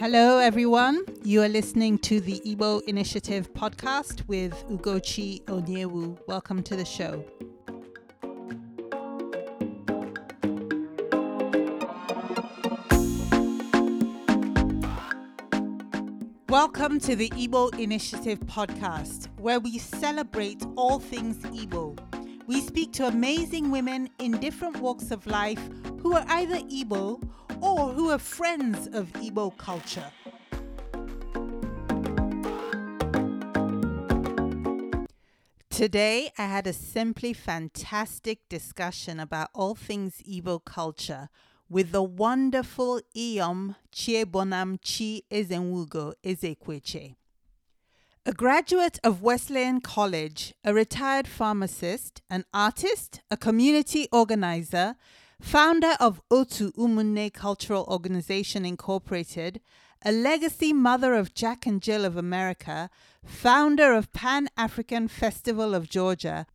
Hello, everyone. You are listening to the Igbo Initiative podcast with Ugochi Onyewu. Welcome to the show. Welcome to the Igbo Initiative podcast, where we celebrate all things Igbo. We speak to amazing women in different walks of life who are either Igbo or who are friends of Igbo culture. Today, I had a simply fantastic discussion about all things Igbo culture with the wonderful Iyom Chiebonam Chi Ezenwugo Ezekwueche. A graduate of Wesleyan College, a retired pharmacist, an artist, a community organizer, founder of Otu Umunne Cultural Organization Incorporated, a legacy mother of Jack and Jill of America, founder of Pan African Festival of Georgia,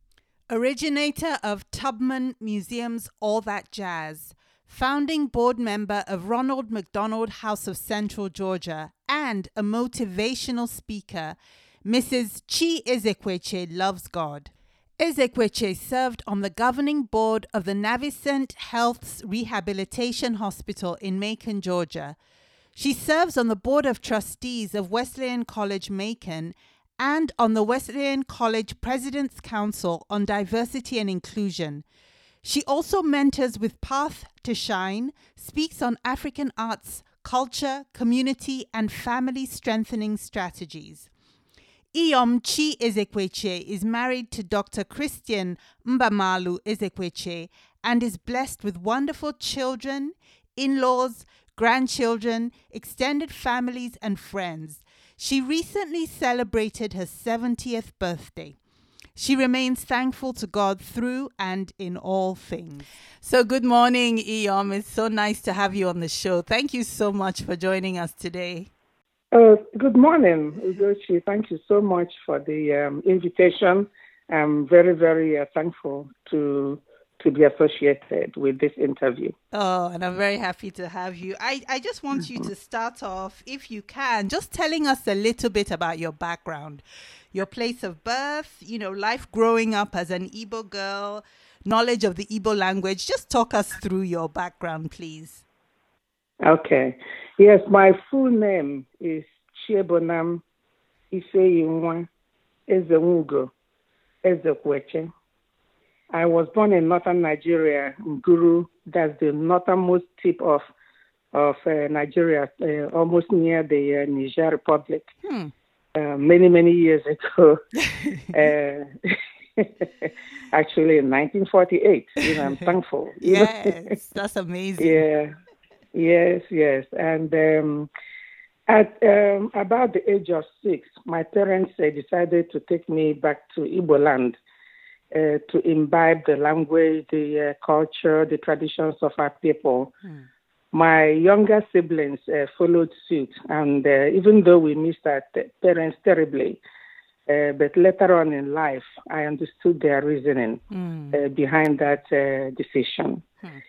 originator of Tubman Museum's All That Jazz, founding board member of Ronald McDonald House of Central Georgia, and a motivational speaker, Mrs. Chi Ezekwueche loves God. Ezekwueche served on the governing board of the Navicent Health's Rehabilitation Hospital in Macon, Georgia. She serves on the board of trustees of Wesleyan College Macon and on the Wesleyan College President's Council on Diversity and Inclusion. She also mentors with Path to Shine, speaks on African arts, culture, community, and family strengthening strategies. Iyom Chi Ezekwueche is married to Dr. Christian Mbamalu Ezekwueche and is blessed with wonderful children, in laws, grandchildren, extended families, and friends. She recently celebrated her 70th birthday. She remains thankful to God through and in all things. So, good morning, Iyom. It's so nice to have you on the show. Thank you so much for joining us today. Uh, good morning, Ugochi. Thank you so much for the um, invitation. I'm very, very uh, thankful to to be associated with this interview. Oh, and I'm very happy to have you. I, I just want you to start off, if you can, just telling us a little bit about your background, your place of birth, you know, life growing up as an Igbo girl, knowledge of the Igbo language. Just talk us through your background, please. Okay. Yes, my full name is Chiebonam Ifeyinwa Ezenwugo Ezekwueche. I was born in northern Nigeria, Nguru. That's the northernmost tip of of uh, Nigeria, uh, almost near the uh, Niger Republic. Hmm. Uh, many many years ago, uh, actually in 1948. You know, I'm thankful. yes, that's amazing. Yeah, yes, yes, and. Um, at um, about the age of six, my parents uh, decided to take me back to Igbo land uh, to imbibe the language, the uh, culture, the traditions of our people. Mm. My younger siblings uh, followed suit, and uh, even though we missed our t- parents terribly, uh, but later on in life, I understood their reasoning mm. behind that decision. Mm.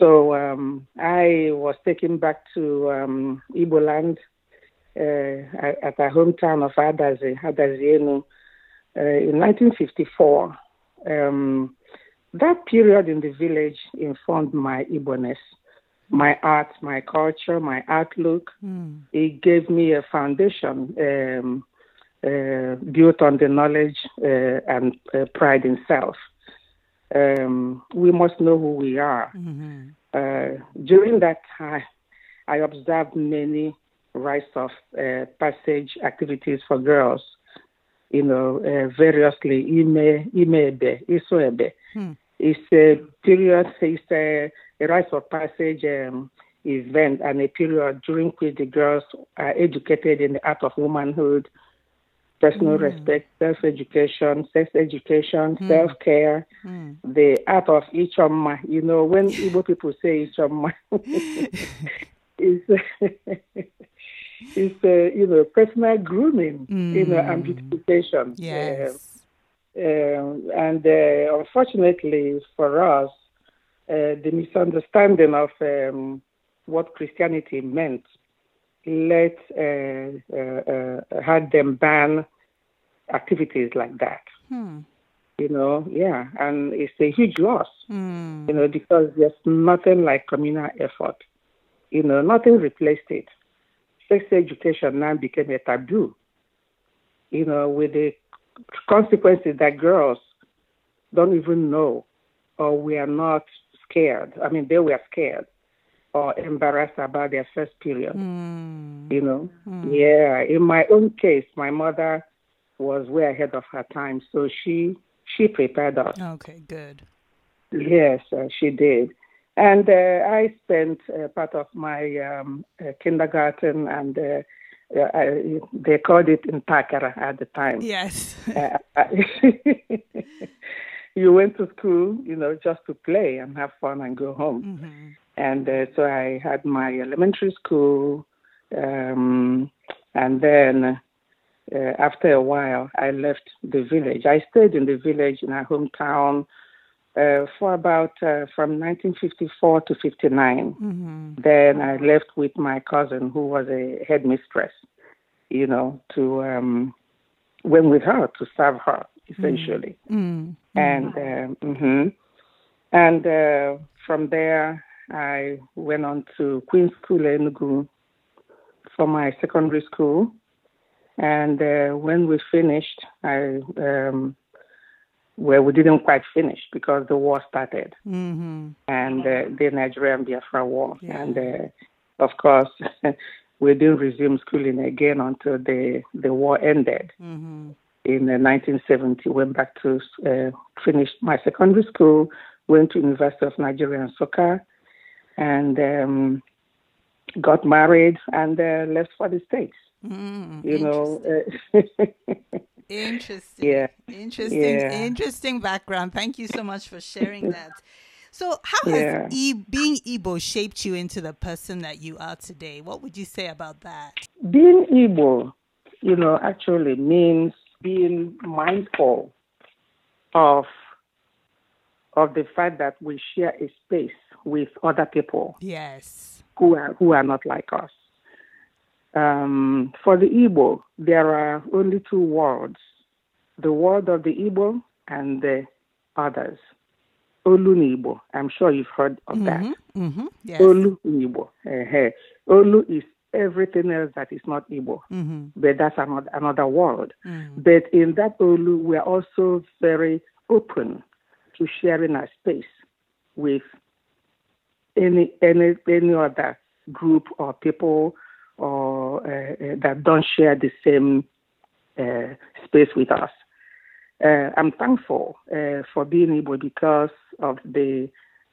So um, I was taken back to um, Igbo land uh, at our hometown of Adazi, Adazienu, uh, in 1954. Um, that period in the village informed my Igbo-ness, my art, my culture, my outlook. Mm. It gave me a foundation um, uh, built on the knowledge uh, and uh, pride in self um, we must know who we are. Mm-hmm. Uh, during that time, I observed many rites of uh, passage activities for girls. You know, uh, variously, ime, imebe, isoebe. Hmm. It's a period, it's a, a rites of passage um, event and a period during which the girls are educated in the art of womanhood, personal mm. respect, self education, sex education, mm. self care, mm. the art of ichoma. You know, when Igbo people say ichoma, it's, it's uh, you know, personal grooming, you know, and mm. beautification. Yes. Um, and uh, unfortunately for us, uh, the misunderstanding of um, what Christianity meant let uh, uh, uh, had them ban activities like that. Hmm. You know, yeah, and it's a huge loss. Hmm. You know, because there's nothing like communal effort. You know, nothing replaced it. Sex education now became a taboo. You know, with the consequences that girls don't even know or we are not scared. I mean, they were scared or embarrassed about their first period. Hmm. You know, yeah. In my own case, my mother was way ahead of her time, so she she prepared us. Okay, good. Yes, uh, she did. And uh, I spent uh, part of my um, uh, kindergarten, and uh, uh, I, they called it Ntakara at the time. Yes. You went to school, you know, just to play and have fun and go home. hmm And uh, so I had my elementary school, um, and then uh, after a while, I left the village. I stayed in the village in our hometown uh, for about uh, from 1954 to 59. hmm Then I left with my cousin, who was a headmistress, you know, to um, went with her to serve her essentially Mm. and um, mhm. and uh, from there I went on to Queen's School Enugu for my secondary school. And uh, when we finished, I um, well, we didn't quite finish because the war started hmm and uh, the Nigerian Biafra War, Yeah. and uh, of course. We didn't resume schooling again until the, the war ended hmm in uh, 1970. Went back to uh, finish my secondary school, went to University of Nigeria Nsukka, and um, got married and uh, left for the states. Mm. You know, uh, Interesting. Yeah. Interesting. Yeah. Interesting background. Thank you so much for sharing that. So, how Yeah. has e- being Igbo shaped you into the person that you are today? What would you say about that? being Igbo, you know, actually means being mindful of of the fact that we share a space with other people Yes. who are who are not like us. Um, for the Igbo, there are only two worlds: the world of the Igbo and the others. Olu Igbo. I'm sure you've heard of that. Mm-hmm. Mm-hmm. Yes. Olu Igbo. Uh-huh. Olu is everything else that is not Igbo, Mm-hmm. but that's another another world. Mm. But in that Olu, we are also very open to sharing our space with any any any other group or people or uh, uh, that don't share the same uh, space with us. Uh, I'm thankful uh, for being able because of the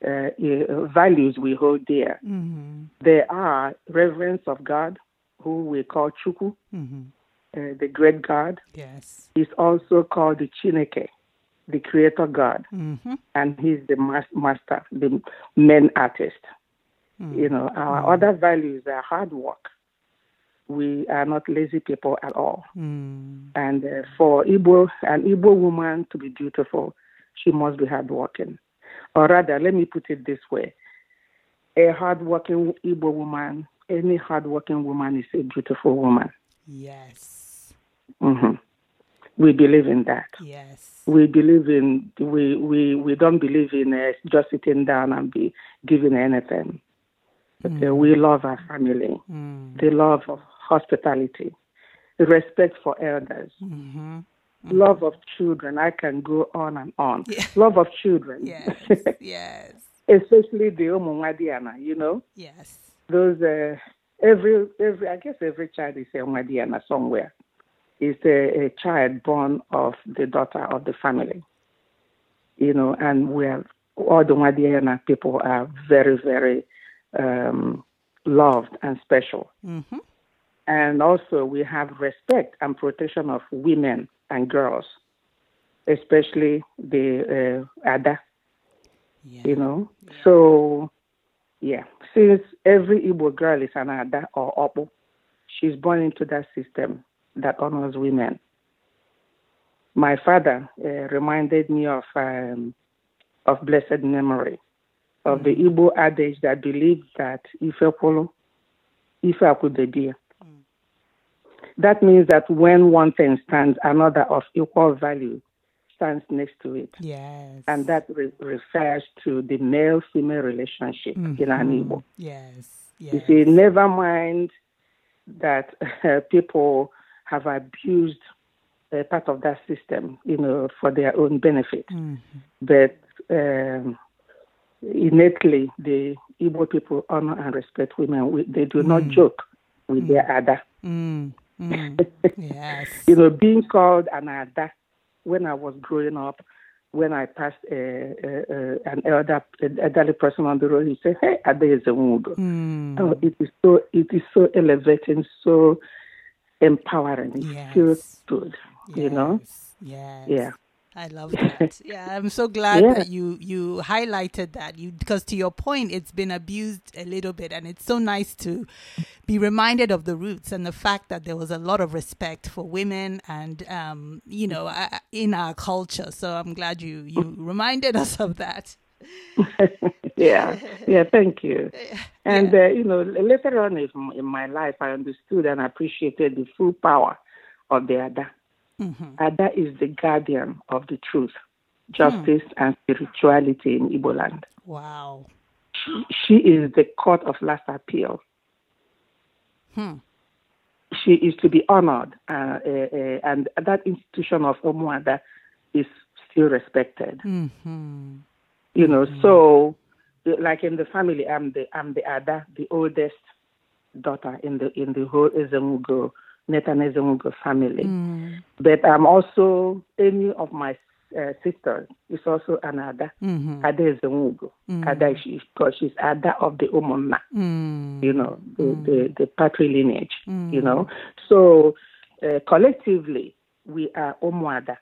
uh, uh, values we hold dear. Mm-hmm. There are reverence of God, who we call Chukwu, Mm-hmm. uh, the great God, Yes. He's also called the Chineke, the creator God, Mm-hmm. and he's the mas- master, the main artist. You know, our other values are hard work. We are not lazy people at all. Mm. And uh, for Igbo, an Igbo woman to be beautiful, she must be hardworking. Or rather, let me put it this way: a hardworking Igbo woman, any hardworking woman, is a beautiful woman. Yes. hmm We believe in that. Yes. we believe in we we we don't believe in uh, just sitting down and be given anything. But uh, we love our family, Mm. the love of hospitality, respect for elders, Mm-hmm. love of children. I can go on and on. Yeah. Love of children, Yes. yes. especially the Omumadiana. You know, Yes. those uh, every every I guess every child is a Omadiana somewhere. Is a, a child born of the daughter of the family. You know, and we are all the Omadiana people are very very um, loved and special. Mm-hmm. And also, we have respect and protection of women and girls, especially the uh, Ada, Yeah. you know. So, yeah, since every Igbo girl is an Ada or Opo, she's born into that system that honors women. My father uh, reminded me of um, of blessed memory of the Igbo adage that believes that Ifepolo Ife Akudebia. That means that when one thing stands, another of equal value stands next to it. Yes. And that re- refers to the male female relationship in an Igbo. Yes. Yes. You see, never mind that uh, people have abused uh, part of that system, you know, for their own benefit. But um, innately, the Igbo people honor and respect women. We, they do not joke with their other. Mm, mm, yes. You know, being called an ada when I was growing up, when I passed uh, uh, uh, an elder, elderly person on the road, he said, "Hey, Ada is a wudo." Mm, Oh, it is so it is so elevating, so empowering. It Yes. feels good, you know. yes, Yes. Yeah. I love that. yeah, I'm so glad Yeah. that you you highlighted that. You because to your point, it's been abused a little bit, and it's so nice to be reminded of the roots and the fact that there was a lot of respect for women and um, you know uh, in our culture. So I'm glad you you reminded us of that. yeah, yeah. Thank you. And uh, you know, later on in, in my life, I understood and appreciated the full power of the Ada. Ada is the guardian of the truth, justice, and spirituality in Igbo land. Wow. She, she is the court of last appeal. Hmm. She is to be honored, uh, uh, uh, and that institution of Umuada is still respected. Mm-hmm. You know, so like in the family, I'm the I'm the Ada, the oldest daughter in the in the whole Ezenwugo, Ezenwugo family. But I'm also any of my uh, sisters is also an Ada. hmm Ada Ezenwugo. Ada is because she's Ada of the Umunna. Mm. You know, the the, the patrilineage. You know, so uh, collectively we are Umuada,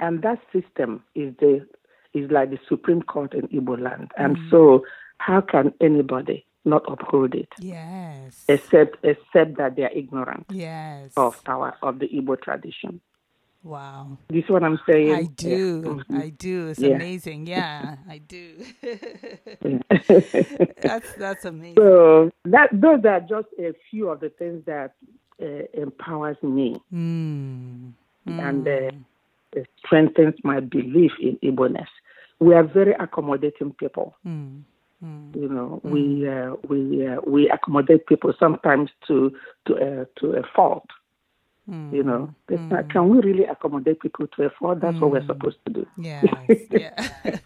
and that system is the is like the Supreme Court in Igbo land. And so, how can anybody not uphold it, Yes. except except that they are ignorant Yes. of our of the Igbo tradition? Wow. You see what I'm saying? I do. I do. It's Yeah. amazing. Yeah, I do. That's that's amazing. so that those are just a few of the things that uh, empowers me Mm. and uh, strengthens my belief in Igbo-ness. We are very accommodating people. Mm. Mm. You know, we uh, we uh, we accommodate people sometimes to to uh, to a fault. Mm. You know, uh, can we really accommodate people to a fault? That's what we're supposed to do. Yes. Yeah.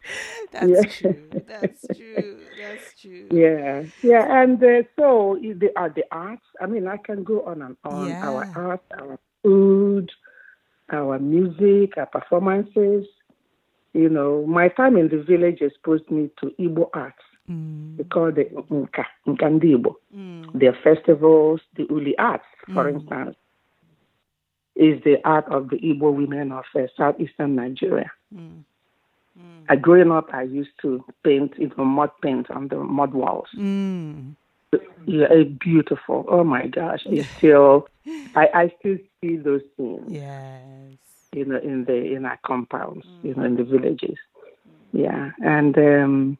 that's Yeah. true. That's true. That's true. Yeah, yeah, and uh, so the are the arts. I mean, I can go on and on. Our Yeah. art, our food, our music, our performances. You know, my time in the village exposed me to Igbo arts. Mm. We call the Nka, Nkandi Igbo. Mm. Their festivals, the Uli arts, for instance, is the art of the Igbo women of uh, southeastern Nigeria. Mm. Uh, growing up, I used to paint, know, mud paint on the mud walls. Mm. Yeah, it's beautiful. Oh my gosh, it's still, I, I still see those scenes, Yes. you know, in the in our compounds, you know, in the villages. Yeah, and um,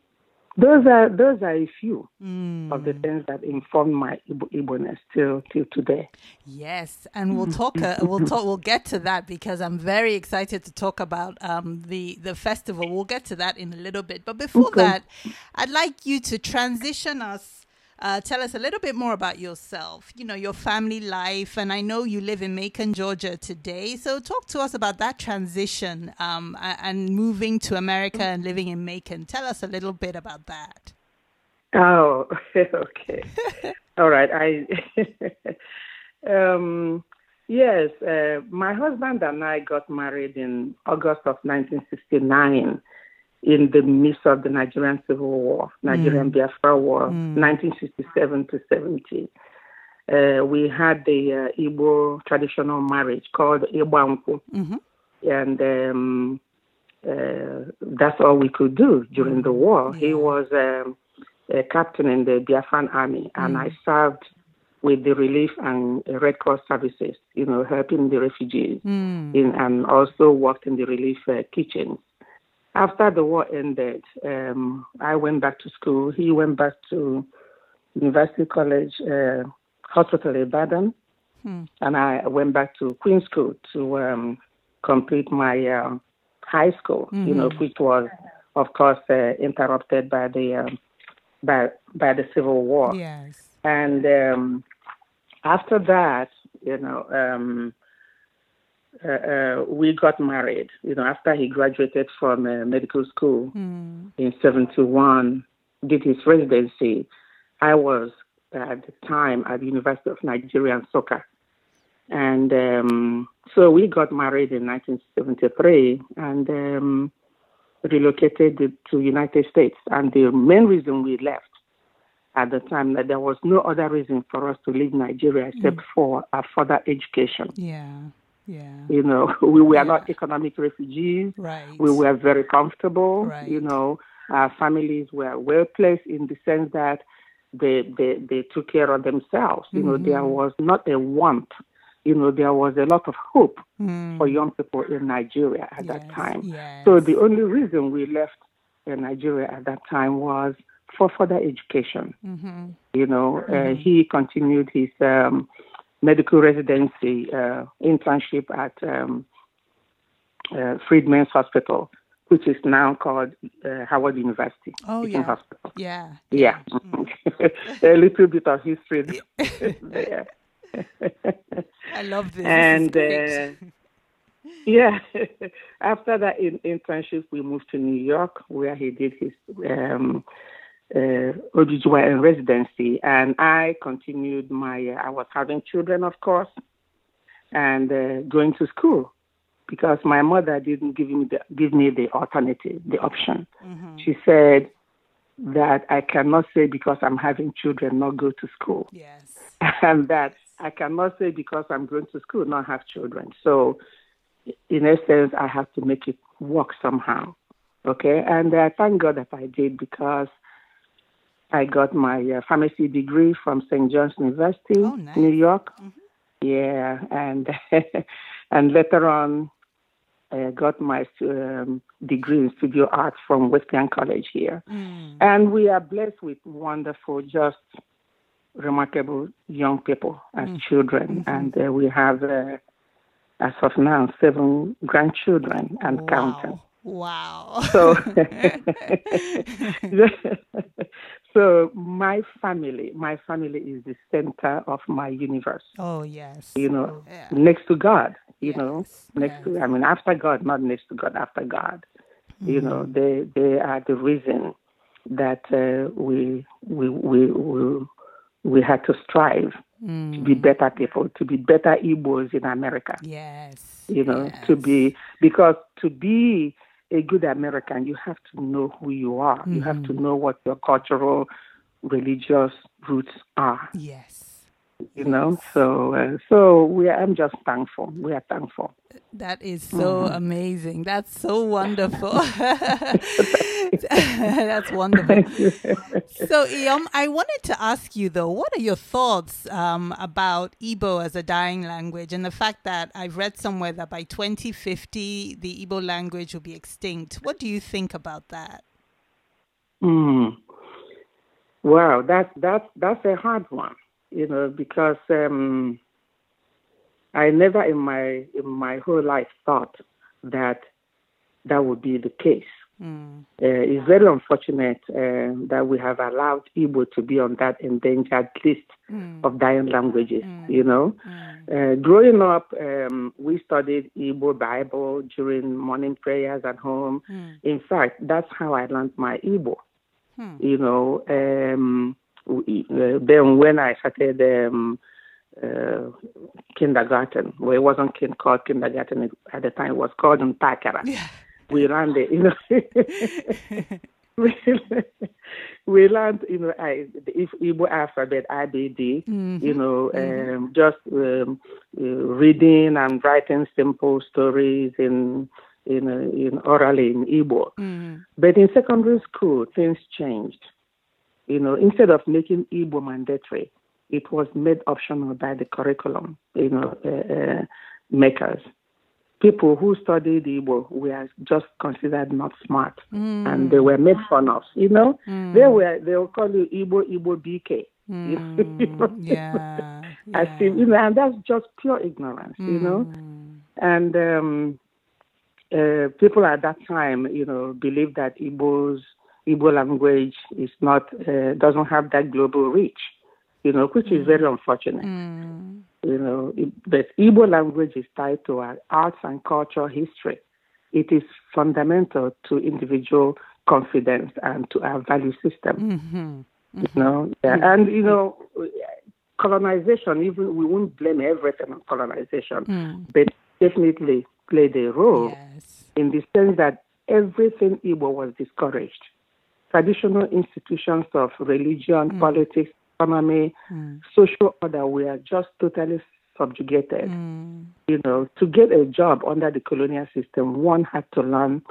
those are those are a few Mm. of the things that inform my Igbo, Igbo-ness till till today. Yes, and we'll talk. Uh, we'll talk. We'll get to that because I'm very excited to talk about um, the the festival. We'll get to that in a little bit. But before Okay. that, I'd like you to transition us. Uh, tell us a little bit more about yourself. You know your family life, and I know you live in Macon, Georgia today. So talk to us about that transition um, and moving to America and living in Macon. Tell us a little bit about that. Oh, okay. All right. I um yes, uh, my husband and I got married in August of 1969 in the midst of the Nigerian Civil War, Nigerian Biafra War, 1967 to 70. Uh, we had the uh, Igbo traditional marriage called Igba nkwu, hmm and um, uh, that's all we could do during the war. He was um, a captain in the Biafran army, and I served with the relief and Red Cross services, you know, helping the refugees, Mm. in, and also worked in the relief uh, kitchens. After the war ended, um, I went back to school. He went back to University College uh, Hospital Ibadan, Hmm. and I went back to Queen School to um, complete my um, high school. You know, which was, of course, uh, interrupted by the um, by by the Civil War. Yes. And um, after that, you know, um, uh, uh, we got married. You know, after he graduated from uh, medical school Hmm. in 71, did his residency. I was at the time at the University of Nigeria Nsukka. And um, so we got married in 1973 and um, relocated to United States. And the main reason we left at the time that there was no other reason for us to leave Nigeria except for our further education. Yeah. Yeah. You know, we were Yeah. not economic refugees. Right. We were very comfortable. Right. You know, our families were well placed in the sense that they they, they took care of themselves. You know, there Mm-hmm. was not a want. You know, there was a lot of hope Hmm. for young people in Nigeria at that time. yes. So the only reason we left uh, Nigeria at that time was for further education. Mhm. You know, uh, he continued his um, medical residency uh, internship at um, uh, Freedmen's Hospital, which is now called uh, Howard University Oh, yeah. Hospital. Yeah. Yeah, a little bit of history there. I love this. and this uh, yeah, after that in, internship, we moved to New York, where he did his um, uh, OBGYN residency, and I continued my. Uh, I was having children, of course, and uh, going to school because my mother didn't give me the give me the alternative, the option. She said that I cannot say because I'm having children not go to school yes. and that I cannot say because I'm going to school not have children. So, in essence, I have to make it work somehow. Okay, and I thank God that I did because I got my uh, pharmacy degree from St. John's University, Oh, nice. New York. Yeah, and and later on, uh, got my um, degree in studio art from Wesleyan College here. Mm. And we are blessed with wonderful, just remarkable young people as children. And uh, we have, uh, as of now, seven grandchildren and counting. Wow. Wow. So, so my family, my family is the center of my universe. oh, yes. You know, Yeah. next to God. You know, Yes, next to I mean, after God, not next to God, after God. You know, they they are the reason that uh, we we we we we had to strive to be better people, to be better Igbos in America. Yes. You know, to be because to be a good American, you have to know who you are. You have to mm-hmm. know what your cultural, religious roots are. Yes. You know, so uh, so we are, I'm just thankful. We are thankful. That is so Mm-hmm. amazing. That's so wonderful. That's wonderful. So, Iyom, I wanted to ask you though, what are your thoughts um, about Igbo as a dying language and the fact that I've read somewhere that by 2050 the Igbo language will be extinct? What do you think about that? Mm. Wow, that's that's that's a hard one, you know, because um, I never in my in my whole life thought that that would be the case. Mm. Uh, it's very unfortunate uh, that we have allowed Igbo to be on that endangered list Mm. of dying languages. You know, uh, growing up, um, we studied Igbo Bible during morning prayers at home. Mm. In fact, that's how I learned my Igbo. Hmm. You know, um, we, then when I started um, uh, kindergarten, well, it wasn't called kindergarten at the time; it was called Ntakara. Yeah. We learned it, you know. we, we learned, you know, I, the Igbo alphabet, IBD, you know, um, just um, uh, reading and writing simple stories in in, uh, in orally in Igbo. Mm. But in secondary school, things changed. You know, instead of making Igbo mandatory, it was made optional by the curriculum, you know, uh, uh, makers. People who studied Igbo were just considered not smart, and they were made fun of. You know, they were they will call you Igbo Igbo BK. Mm, yeah, As yeah. if, you know, and that's just pure ignorance, you know. Mm, And um, uh, people at that time, you know, believed that Igbo's Igbo language is not uh, doesn't have that global reach, you know, which is very unfortunate. mm, You know, it, but Igbo language is tied to our arts and culture history. It is fundamental to individual confidence and to our value system. mhm, You know, yeah. and you know, colonization. Even we won't blame everything on colonization, mm. but definitely played a role Yes. in the sense that everything Igbo was discouraged. Traditional institutions of religion, politics, economy, Mm, social order were just totally subjugated. mm, You know, to get a job under the colonial system, one had to learn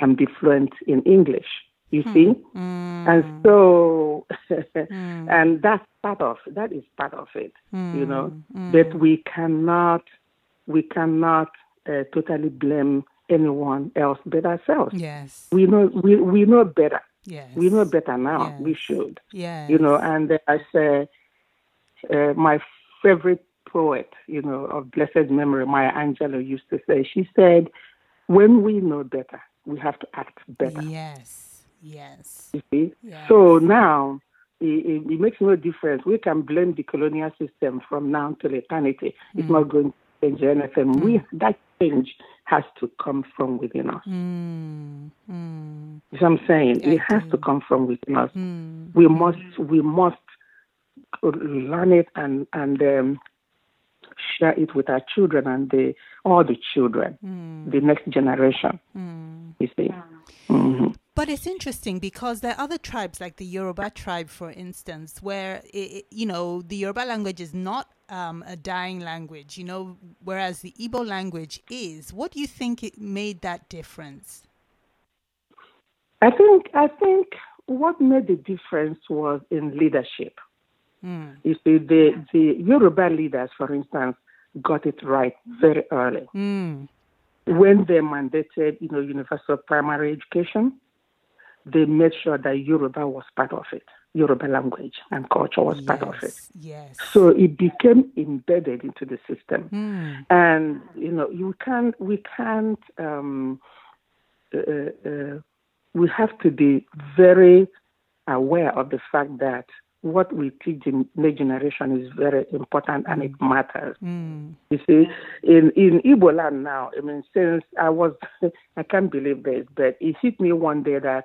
and be fluent in English. You see, mm, and so, Mm. and that's part of that is part of it. You know, Mm, but we cannot we cannot uh, totally blame anyone else but ourselves. yes. We know we, we know better. Yes. We know better now. Yes. We should. Yes. You know, and uh, as uh, uh, my favorite poet, you know, of blessed memory, Maya Angelou used to say, she said, when we know better, we have to act better. Yes. Yes. You see? Yes. So now it, it, it makes no difference. We can blame the colonial system from now till eternity. It's not going to change anything. We that change has to come from within us. Mm, mm, You know what I'm saying? It has to come from within us. mm, We must we must learn it and and um, share it with our children and the all the children, mm, the next generation. mm. You see. hmm But it's interesting because there are other tribes, like the Yoruba tribe, for instance, where it, you know the Yoruba language is not um, a dying language. You know, whereas the Igbo language is. What do you think it made that difference? I think I think what made the difference was in leadership. Mm, You see, the the Yoruba leaders, for instance, got it right very early mm, when they mandated, you know, universal primary education. They made sure that Yoruba was part of it. Yoruba language and culture was part of it. yes, yes. So it became embedded into the system. Mm, And you know, you can't. We can't. Um, uh, uh, we have to be very aware of the fact that what we teach the next generation is very important and it matters. mm, You see, in in Igbo land now, I mean, since I was, I can't believe this, but it hit me one day that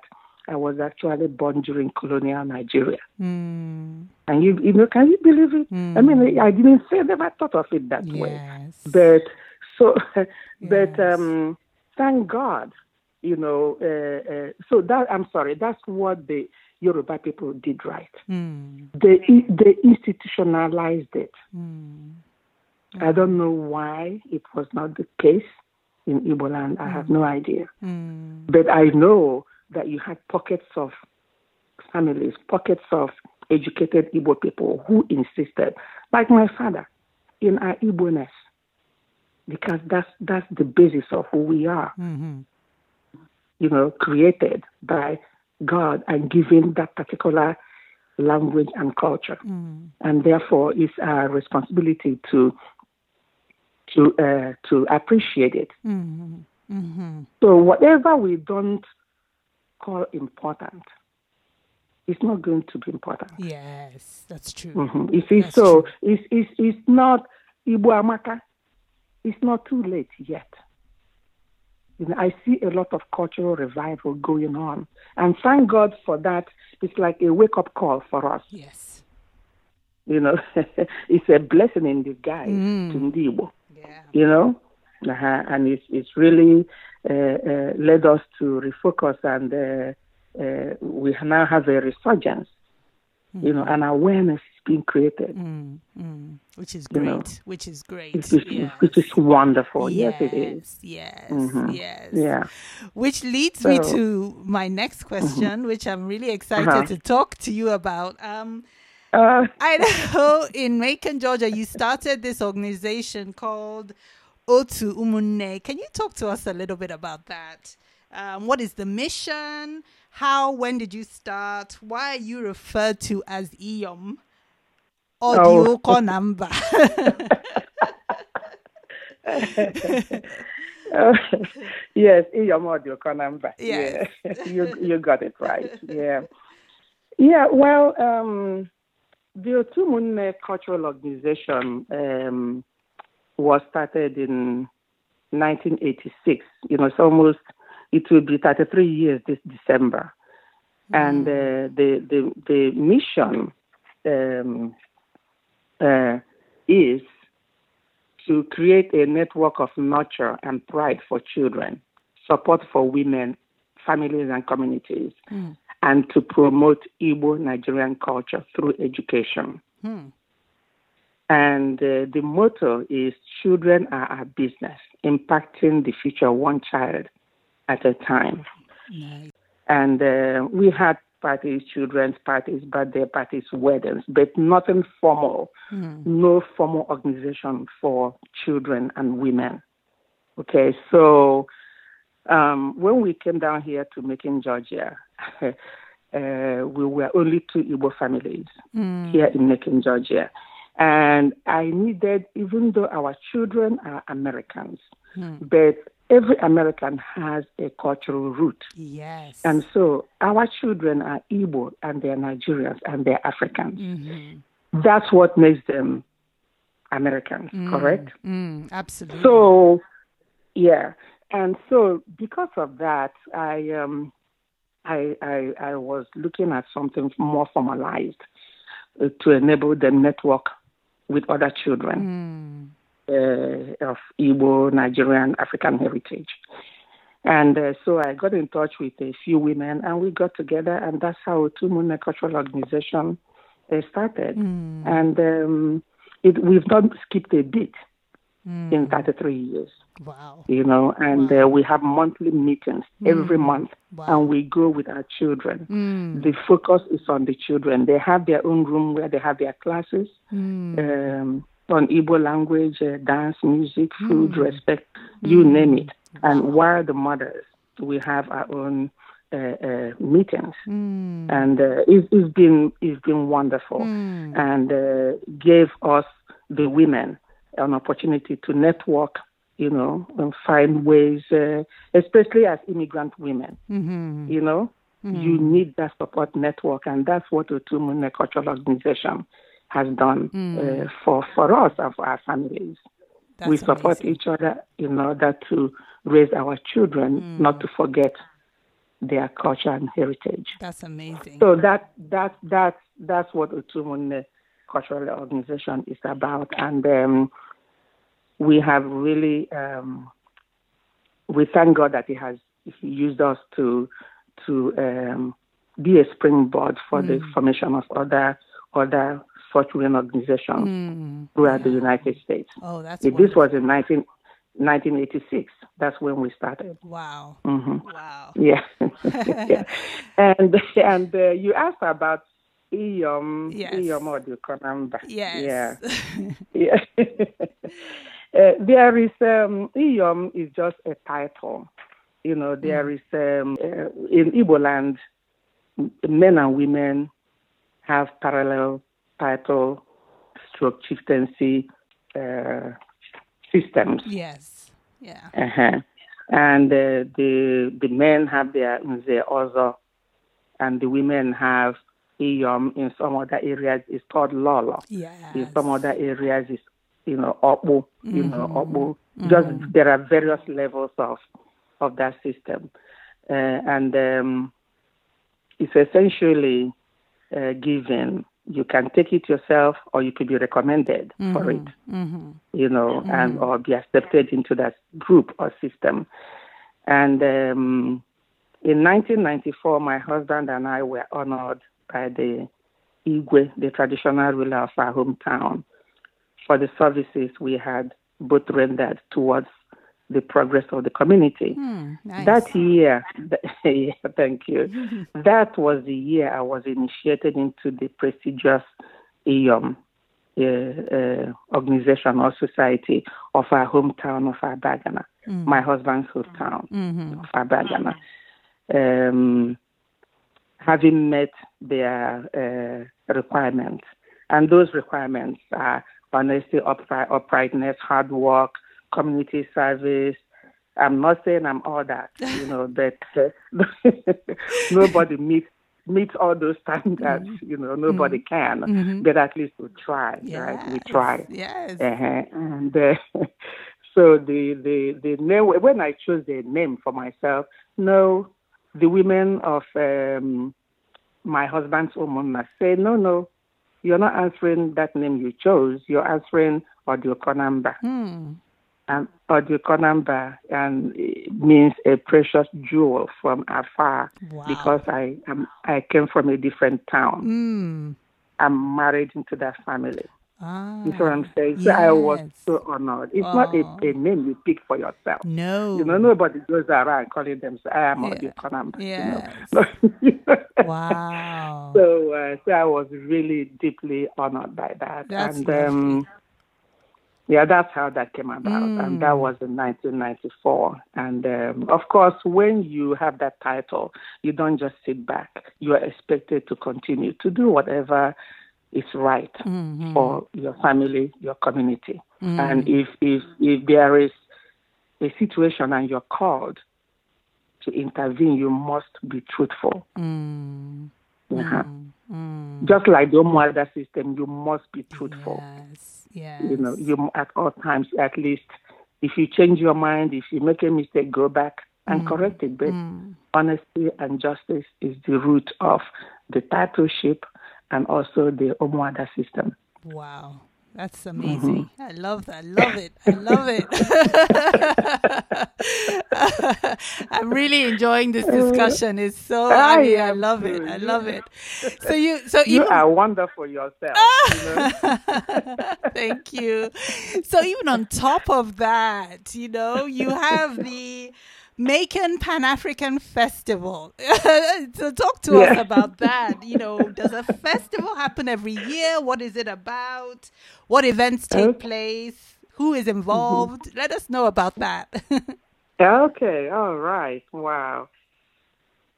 I was actually born during colonial Nigeria. mm, And you, you know, can you believe it? I mean, I didn't say, never thought of it that way. But so, but Yes. um, thank God, you know. Uh, uh, so that I'm sorry, that's what the Yoruba people did right. Mm, They they institutionalized it. mm, I don't know why it was not the case in Igbo land. I have no idea. mm, But I know that you had pockets of families, pockets of educated Igbo people who insisted, like my father, in our Igbo-ness, because that's that's the basis of who we are. mhm, You know, created by God and given that particular language and culture, mm, and therefore it's our responsibility to to uh, to appreciate it. mhm, mhm. So whatever we don't call important, it's not going to be important. Yes, that's true. Mhm. You see, That's so true. it's, it's, it's not Ibu Amaka. It's not too late yet. You know, I see a lot of cultural revival going on, and thank God for that. It's like a wake up call for us. Yes. You know, it's a blessing in disguise Mm. to Ndi Igbo. Yeah. you know, uh-huh. and it's it's really uh, uh, led us to refocus, and uh, uh, we now have a resurgence, you know, and awareness is being created, Mm, mm, which is You great. know, which is great. which is, yes. which is wonderful. Yes, it is. Yes, Mhm. yes. Yeah. Which leads me So- Mm-hmm. to my next question, which I'm really excited Uh-huh. to talk to you about. Um, Uh, I know in Macon, Georgia, you started this organization called Otu Umunne. Can you talk to us a little bit about that? Um, what is the mission? How, when did you start? Why are you referred to as Iyom? dị Oh. ụkọ na mba yes, Iyomodio Konamba. Yes. Yeah. you you got it right. Yeah. Yeah, well, um, the Otu Umunne Cultural Organization um, was started in 1986. You know, it's almost, it will be 33 years this December. And uh, the, the, the mission um, uh, is to create a network of nurture and pride for children, support for women, families, and communities, and to promote Igbo Nigerian culture through education. Hmm. And uh, the motto is Children are our business, impacting the future one child at a time. Nice. And uh, we had parties, children's parties, birthday parties, weddings, but nothing formal, no formal organization for children and women. Okay, so um, when we came down here to Macon, Georgia, uh, we were only two Igbo families here in Macon, Georgia. And I needed, even though our children are Americans, but every American has a cultural root. Yes. And so our children are Igbo and they're Nigerians and they're Africans. That's what makes them Americans, correct? Mm, absolutely. So, yeah, and so because of that, I um, I, I I was looking at something more formalized to enable the network with other children uh, of Igbo, Nigerian, African heritage. And uh, so I got in touch with a few women, and we got together, and that's how Otu Umunne Cultural Organization uh, started. And um, it, we've not skipped a beat in 33 years wow. you know, and uh, we have monthly meetings every month, Wow. and we go with our children. The focus is on the children. They have their own room where they have their classes um, on Igbo language, uh, dance, music, food, respect, you name it. And while the mothers, we have our own uh, uh, meetings, and uh, it, it's been it's been wonderful, and uh, gave us the women an opportunity to network, you know, and find ways, uh, especially as immigrant women, you know, you need that support network, and that's what the Otu Umunne Cultural Organization has done uh, for for us and for our families. we support amazing. each other in order to raise our children, not to forget their culture and heritage. That's amazing. So that that that's that's what Otu Umunne Cultural Organization is about, and um, we have really um, we thank God that He has used us to to um, be a springboard for the formation of other other such women organizations throughout the United States. oh, that's If this was in 19, 1986, that's when we started. wow. hmm Wow. Yeah. yeah. And and uh, you asked about Iyom, Yes. Iyom Odukonamba. Yes. Yeah. yeah. Uh, there is, um, Iyom is just a title. You know, there is, um, uh, in Igbo land, men and women have parallel title stroke chieftaincy uh, systems. yes. Yeah. Uh-huh. And uh, the the men have their their other, and the women have iyom. In some other areas, it's called lolo. Yes. In some other areas, it's you know obu. You know obu. Just there are various levels of of that system, uh, and um, it's essentially uh, given. You can take it yourself, or you could be recommended for it Mm-hmm. you know, and or be accepted into that group or system. And um, in 1994, my husband and I were honored by the Igwe, the traditional ruler of our hometown, for the services we had both rendered towards the progress of the community. Hmm, nice. That year, yeah, thank you. that was the year I was initiated into the prestigious Iyom uh, uh, organization or society of our hometown of Abagana, my husband's hometown Mm-hmm. of Abagana. Um, having met their uh, requirements, And those requirements are honesty, upright, uprightness, hard work, community service. I'm not saying I'm all that, you know, but uh, nobody meets meets all those standards. Mm-hmm. You know, nobody mm-hmm. can, mm-hmm. but at least we try, yes. right? We try. Yes. Uh-huh. And uh, so the the the name when I chose the name for myself, no, the women of um, my husband's woman say, no, no, you're not answering that name you chose. You're answering Audio Konamba. Hmm. And Audio Konamba and means a precious jewel from afar wow. because I um, I came from a different town. Hmm. I'm married into that family. Ah, you know what I'm saying? Yes. So I was so honored. It's oh. not a, a, name you pick for yourself. No. You know, nobody goes around calling them, I am yeah. Audio Konamba. Yes. You know? wow. So, uh, so I was really deeply honored by that. That's and um, yeah, that's how that came about. Mm. And that was in 1994. And um, of course, when you have that title, you don't just sit back. You are expected to continue to do whatever is right mm-hmm. for your family, your community. Mm-hmm. And if, if, if there is a situation and you're called to intervene, you must be truthful. Mm-hmm. Uh-huh. Just like the Umuada system, you must be truthful. Yes, yes. You know, you at all times, at least, if you change your mind, if you make a mistake, go back and mm. correct it. But mm. honesty and justice is the root of the titleship and also the Umuada system. Wow. That's amazing. Mm-hmm. I love that. I love it. I love it. I'm really enjoying this discussion. It's so I, mean, I love it. I love it. So you so you are wonderful yourself. you know? Thank you. So even on top of that, you know, you have the Macon Pan African Festival. so talk to yeah. us about that. You know, does a festival happen every year? What is it about? What events take okay. place? Who is involved? Mm-hmm. Let us know about that. okay, all right. Wow.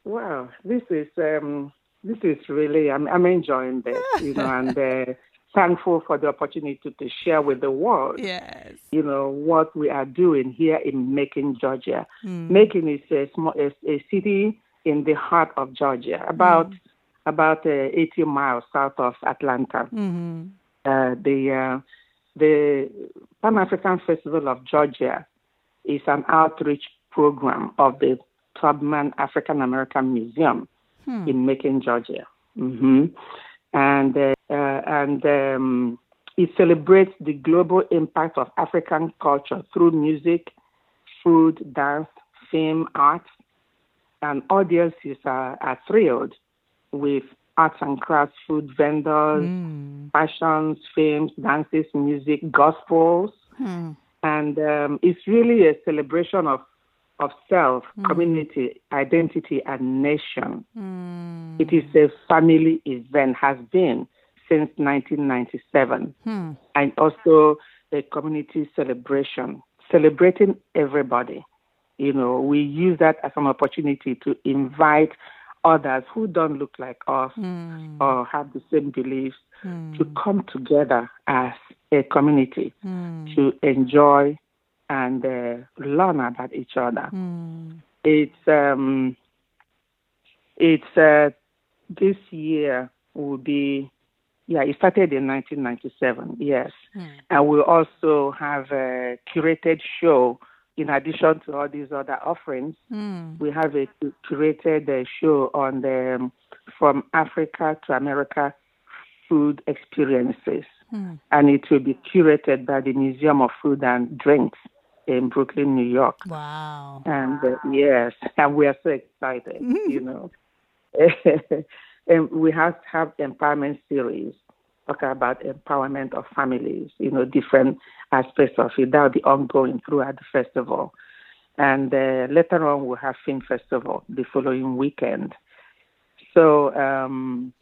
Wow. This is um this is really I'm I'm enjoying this, you know, and uh, thankful for the opportunity to share with the world. Yes. You know what we are doing here in Macon, Georgia. Mm. Macon is a small a, a, city in the heart of Georgia, about mm. about uh, 80 miles south of Atlanta. Mm-hmm. Uh, the uh, the Pan African Festival of Georgia is an outreach program of the Tubman African American Museum hmm. in Macon, Georgia. Mm-hmm. And uh, uh, and um, it celebrates the global impact of African culture through music, food, dance, film, art, and audiences are, are thrilled with arts and crafts, food vendors, mm. fashions, films, dances, music, gospels. Mm. And um, it's really a celebration of, of self, mm. community, identity, and nation. Hmm. It is a family event, has been since 1997, hmm. and also a community celebration, celebrating everybody. You know, we use that as an opportunity to invite others who don't look like us mm. or have the same beliefs mm. to come together as a community mm. to enjoy and uh, learn about each other. Hmm. It's um, it's uh, this year will be yeah, it started in 1997, yes. Mm. And we also have a curated show in addition to all these other offerings. Mm. We have a curated uh, show on the um, From Africa to America food experiences. Mm. And it will be curated by the Museum of Food and Drinks in Brooklyn, New York. Wow. And uh, yes, and we are so excited, you know. and we have to have empowerment series talking about empowerment of families, you know, different aspects of it. That'll be ongoing throughout the festival. And uh, later on, we'll have film festival the following weekend. So um,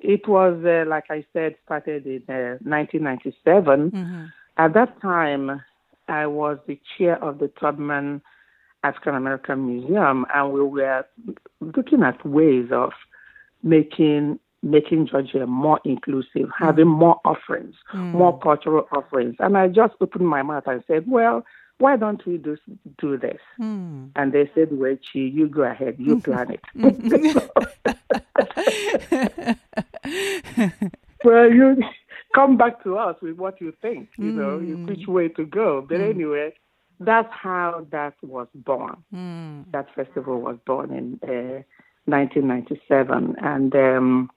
it was, uh, like I said, started in uh, 1997. Mm-hmm. At that time, I was the chair of the Tubman African American Museum, and we were looking at ways of making making Georgia more inclusive, having more offerings, more cultural offerings. And I just opened my mouth and said, well, why don't we do, do this? Mm. And they said, well, Chi, you go ahead, you plan it. well, you come back to us with what you think, you know, which way to go. But anyway, that's how that was born. Mm. That festival was born in uh, 1997. And um,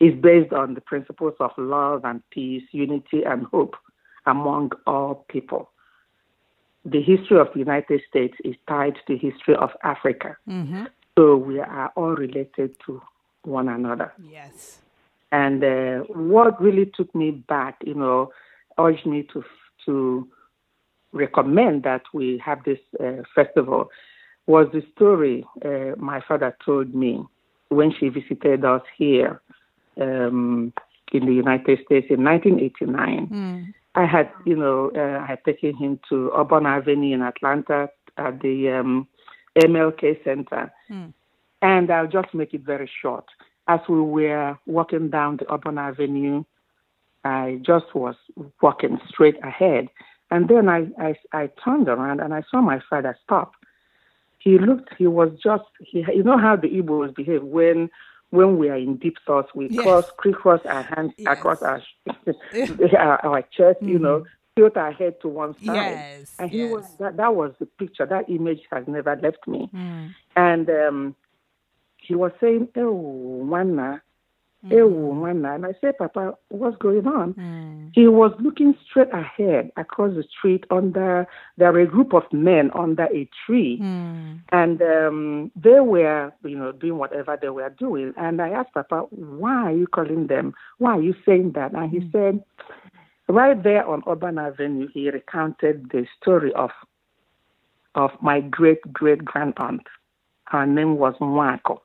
is based on the principles of love and peace, unity and hope among all people. The history of the United States is tied to the history of Africa. Mm-hmm. So we are all related to one another. Yes. And uh, what really took me back, you know, urged me to to recommend that we have this uh, festival was the story uh, my father told me when she visited us here um, in the United States in 1989. Mm. I had, you know, uh, I had taken him to Auburn Avenue in Atlanta at the um, MLK Center. Mm. And I'll just make it very short. As we were walking down the Auburn Avenue, I just was walking straight ahead. And then I, I, I turned around and I saw my father stop. He looked, he was just, he, you know how the Igbos behave when when we are in deep thoughts, we Yes. cross, cross our hands Yes. across our, our, our chest, you know, tilt our head to one side. Yes. And he yes. was that, that was the picture. That image has never left me. Mm. And um, he was saying, "Oh, Wana, oh, Wana," and I said, "Papa, what's going on?" Mm. He was looking straight ahead across the street. Under there were a group of men under a tree, Mm. and um, they were, you know, doing whatever they were doing. And I asked Papa, "Why are you calling them? Why are you saying that?" And he said, right there on Auburn Avenue, he recounted the story of of my great great grand aunt. Her name was Mwako.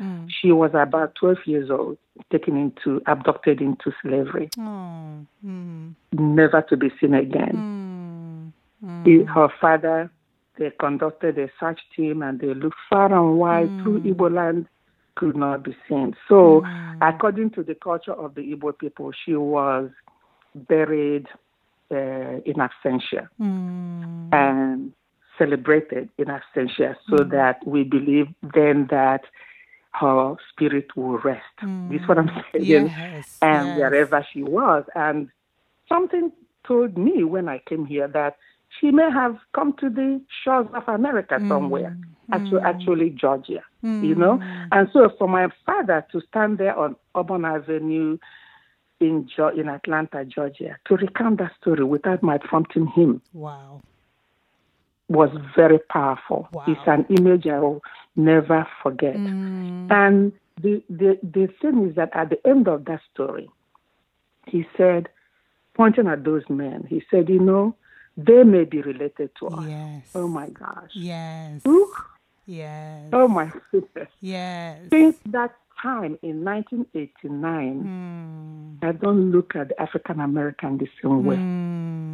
Mm. She was about 12 years old, taken into, abducted into slavery, Oh. Mm. never to be seen again. Mm. Mm. Her father, they conducted a search team and they looked far and wide through Igbo land, could not be seen. So, according to the culture of the Igbo people, she was buried uh, in absentia Mm. and celebrated in absentia so that we believe then that her spirit will rest. This is what I'm mm. saying. Yes. And yes. wherever she was. And something told me when I came here that she may have come to the shores of America mm. somewhere, actually, mm. actually Georgia, you know. And so for my father to stand there on Auburn Avenue in in Atlanta, Georgia, to recount that story without my prompting him Wow. Was very powerful. Wow. It's an image I will never forget. Mm. And the, the, the thing is that at the end of that story, he said, pointing at those men, he said, you know, they may be related to us. Yes. Oh my gosh. Yes. Ooh, Yes. Oh my goodness. Yes. Since that time in 1989, Mm. I don't look at African American the same way. Mm.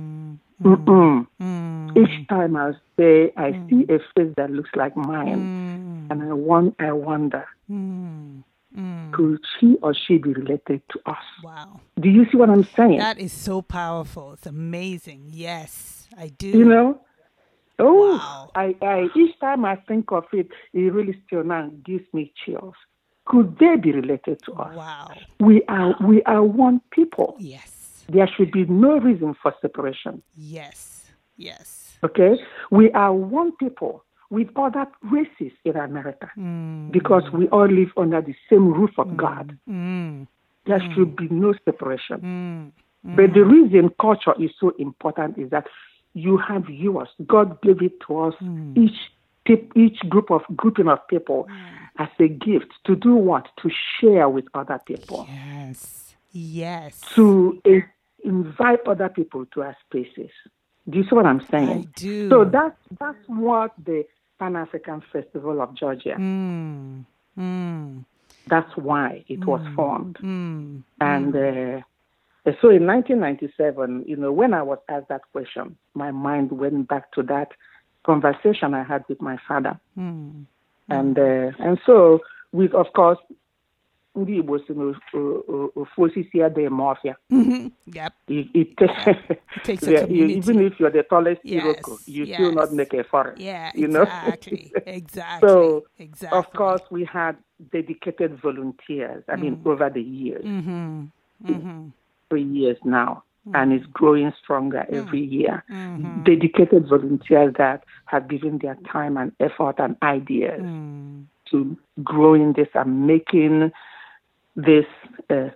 Mm-mm. Mm. Each time I say I see a face that looks like mine, Mm. and I want, I wonder, Mm. Mm. could she or she be related to us? Wow. Do you see what I'm saying? That is so powerful. It's amazing. Yes, I do. you know? Oh, Wow. I, I each time I think of it, it really still now gives me chills. Could they be related to us? Wow. We are we are one people. Yes. There should be no reason for separation. Yes. Yes. Okay? We are one people with other races in America Mm. because we all live under the same roof of God. Mm. There should be no separation. Mm. But the reason culture is so important is that you have yours. God gave it to us, each each group of grouping of people, as a gift to do what? To share with other people, Yes. Yes. to uh, invite other people to our spaces. Do you see what I'm saying? I do. So that's that's what the Pan African Festival of Georgia. Mm. Mm. That's why it was formed. Mm. And uh, so in 1997, you know, when I was asked that question, my mind went back to that conversation I had with my father. Mm. And uh, and so we, of course, ndị Igbo si n'ofu osisi adịghị ma ọfịa. It, it takes, It takes a yeah, you- community. even if you're the tallest Yes, Iroko, you still not yes. make a forest. Yeah, you know? exactly. Exactly. So, exactly. Of course, we had dedicated volunteers. I Mm. mean, over the years, Mm-hmm. Mm-hmm. three years now, and it's growing stronger every year. Mm-hmm. Dedicated volunteers that have given their time and effort and ideas Mm. to growing this and making this uh,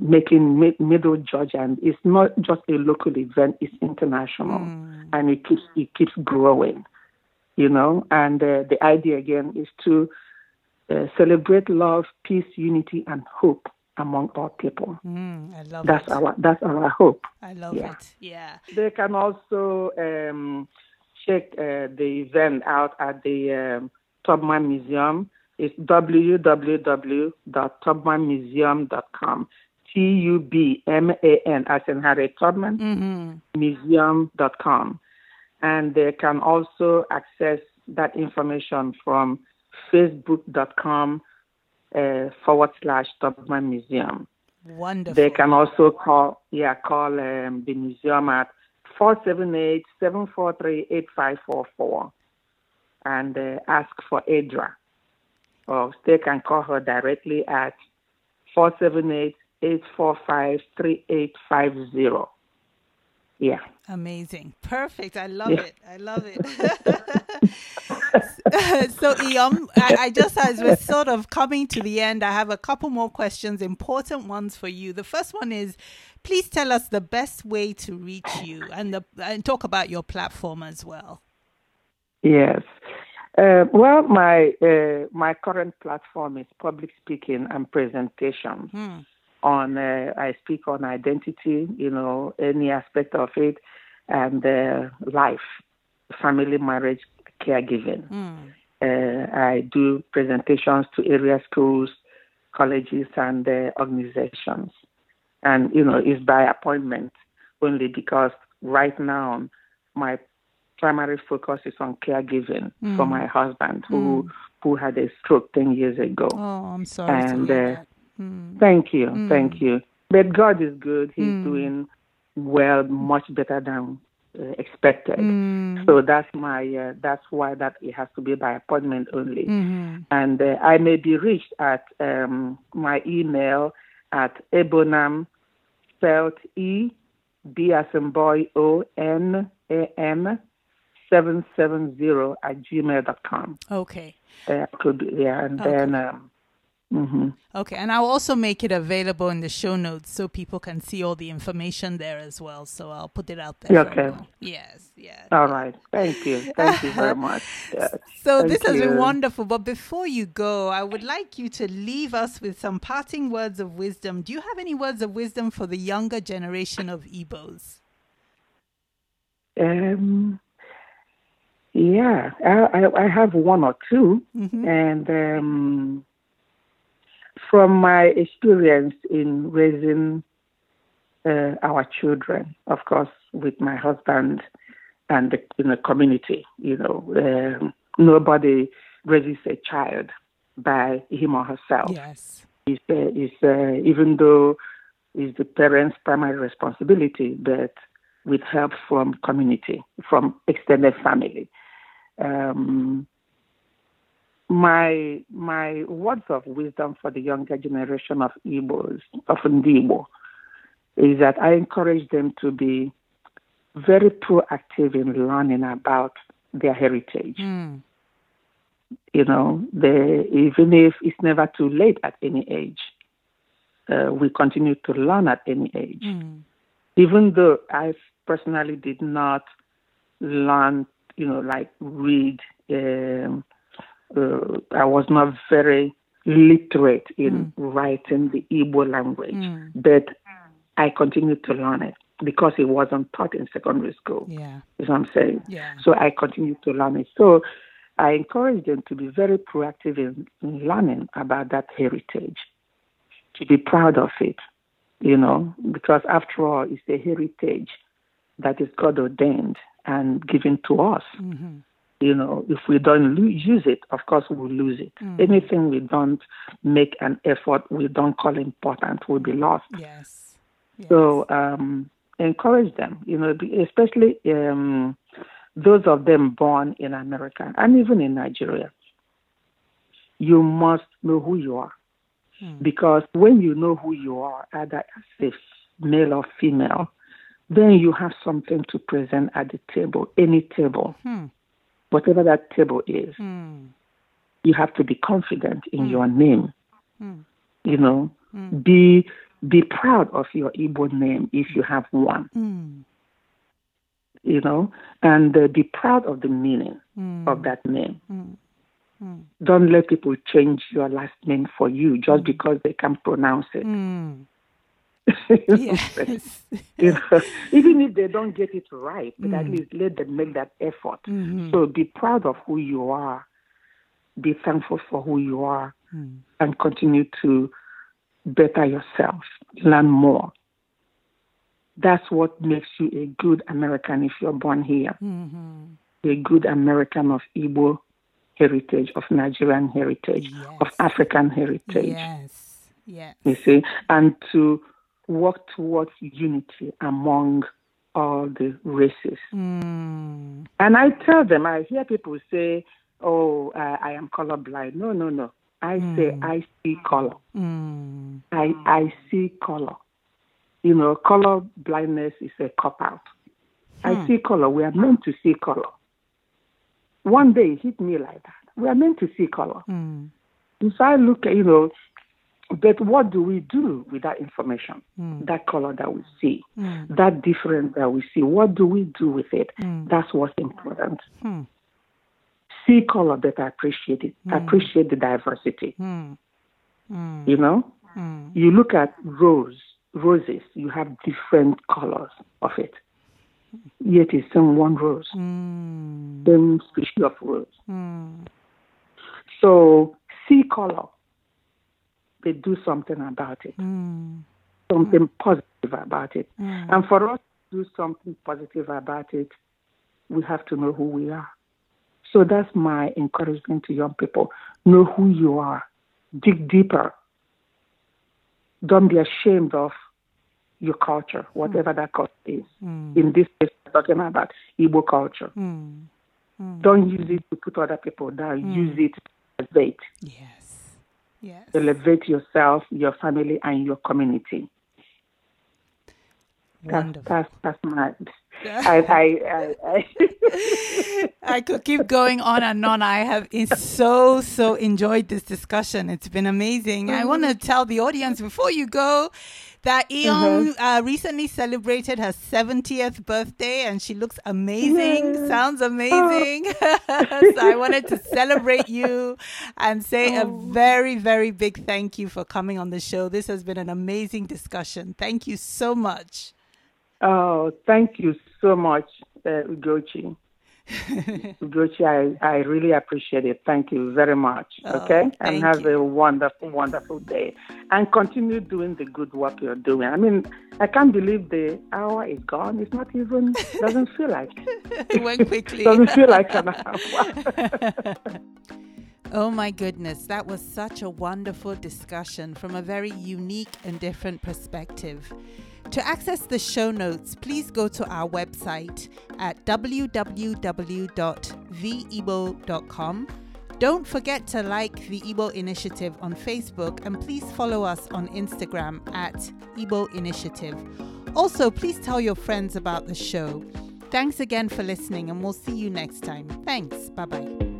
making mid- middle Georgia and it's not just a local event; it's international, Mm. and it keeps it keeps growing. You know, and uh, the idea again is to uh, celebrate love, peace, unity, and hope among all people. Mm. I love That's it. our that's our hope. I love yeah. it. Yeah. They can also um, check uh, the event out at the um, Tubman Museum. It's www.tubmanmuseum.com. T U B M A N, as in Harry Tubman, Mm-hmm. museum.com. And they can also access that information from facebook.com uh, forward slash Tubman Museum. Wonderful. They can also call, yeah, call um, the museum at 478-743-8544 and uh, ask for Adra. Or they can call her directly at 478-845-3850. Yeah. Amazing. Perfect. I love Yeah. it. I love it. so, Iyom, I, I just, as we're sort of coming to the end, I have a couple more questions, important ones for you. The first one is please tell us the best way to reach you and, the, and talk about your platform as well. Yes. Uh, well, my uh, my current platform is public speaking and presentation. Hmm. On uh, I speak on identity, you know, any aspect of it, and uh, life, family, marriage, caregiving. Hmm. Uh, I do presentations to area schools, colleges, and uh, organizations, and you know, it's by appointment only because right now my primary focus is on caregiving for my husband who who had a stroke 10 years ago. Oh, I'm sorry And, to hear uh, that. Hmm. Thank you, thank you. But God is good. He's Mm. doing well, much better than uh, expected. Mm. So that's my uh, that's why that it has to be by appointment only. Mhm. And uh, I may be reached at um, my email at ebonam spelled E B as in boy O N A M seven seven zero at gmail dot com. Okay. Uh, could yeah, and then um, hmm Okay, and I'll also make it available in the show notes so people can see all the information there as well. So I'll put it out there. Okay. Yes, yes. all right. Thank you, thank you very much. Yeah. So Thank this has been wonderful. But before you go, I would like you to leave us with some parting words of wisdom. Do you have any words of wisdom for the younger generation of Igbos? Um, yeah, I, I, I have one or 2 Mhm. and um, from my experience in raising uh, our children, of course, with my husband and the in the community, you know, um, nobody raises a child by him or herself. Yes. It's, uh, it's uh, even though it's the parents' primary responsibility, but with help from community, from extended family. Um, my my words of wisdom for the younger generation of Igbos, of Ndibo, is that I encourage them to be very proactive in learning about their heritage Mm. you know, they, even if it's never too late at any age, uh, we continue to learn at any age. Mm. Even though I personally did not learn, you know, like read, um, uh, I was not very literate in writing the Igbo language, Mm. but I continued to learn it because it wasn't taught in secondary school. Yeah. Is what I'm saying. Yeah. So I continued to learn it. So I encourage them to be very proactive in, in learning about that heritage, to be proud of it, you know, because after all, it's a heritage that is God ordained and given to us. Mhm. You know, if we don't lo- use it, of course we'll lose it. Mm. Anything we don't make an effort, we don't call important, will be lost. Yes. yes. So um, encourage them, you know, especially um, those of them born in America and even in Nigeria. You must know who you are. Hmm. Because when you know who you are, either as a male or female, then you have something to present at the table, any table, Hmm. whatever that table is. Hmm. You have to be confident in your name. Hmm. You know, be be proud of your Igbo name if you have one. Hmm. You know, and uh, be proud of the meaning Hmm. of that name. Hmm. Hmm. Don't let people change your last name for you just because they can pronounce it. Yes. you know, even if they don't get it right, but at Mm. least let them make that effort. Mhm. So be proud of who you are, be thankful for who you are, Hmm. and continue to better yourself, learn more. That's what makes you a good American if you're born here, Mhm. a good American of Igbo heritage, of Nigerian heritage, of African heritage. Yes. Yes. you see, and to work towards unity among all the races. Hmm. And I tell them, I hear people say, "Oh, uh, I am colorblind." No, no, no. I say I see color. Hmm. I I see color. You know, color blindness is a cop out. I see color. We are meant to see color. One day it hit me like that. We are meant to see color. Hmm. If I look at, you know, but what do we do with that information? Mm. That color that we see, Mm. that difference that we see, what do we do with it? Mm. That's what's important. Hmm. See color, but appreciate it. Appreciate the diversity. Hmm. Hmm. You know, Hmm. you look at rose, roses, you have different colors of it. Yet it's in one rose, Hmm. same species of rose. Hmm. So see color, but do something about it. Hmm. something positive about it. Mm. And for us to do something positive about it, we have to know who we are. So that's my encouragement to young people. Know who you are. Dig deeper. Don't be ashamed of your culture, whatever that culture is. Mm. In this case, we're talking about Igbo culture. Hmm. Don't use it to put other people down. Use it to elevate. Yes. Yes. Elevate yourself, your family, and your community. Wonderful. that's, that's my. I, I, I, I I could keep going on and on. I have so, so enjoyed this discussion. It's been amazing. I mm-hmm. want to tell the audience before you go that Iyom uh, recently celebrated her 70th birthday and she looks amazing, sounds amazing. so I wanted to celebrate you and say a very, very big thank you for coming on the show. This has been an amazing discussion. Thank you so much. oh, thank you so much, uh, Ugochi. Ugochi, I, I really appreciate it. Thank you very much. Oh, Okay? and have you. a wonderful, wonderful day. And continue doing the good work you're doing. I mean, I can't believe the hour is gone. It's not even, doesn't feel like, It went quickly. doesn't feel like an hour. Oh my goodness, that was such a wonderful discussion from a very unique and different perspective. To access the show notes, please go to our website at www.theibo.com. Don't forget to like the Igbo Initiative on Facebook and please follow us on Instagram at Igbo Initiative. Also, please tell your friends about the show. Thanks again for listening and we'll see you next time. Thanks. Bye bye.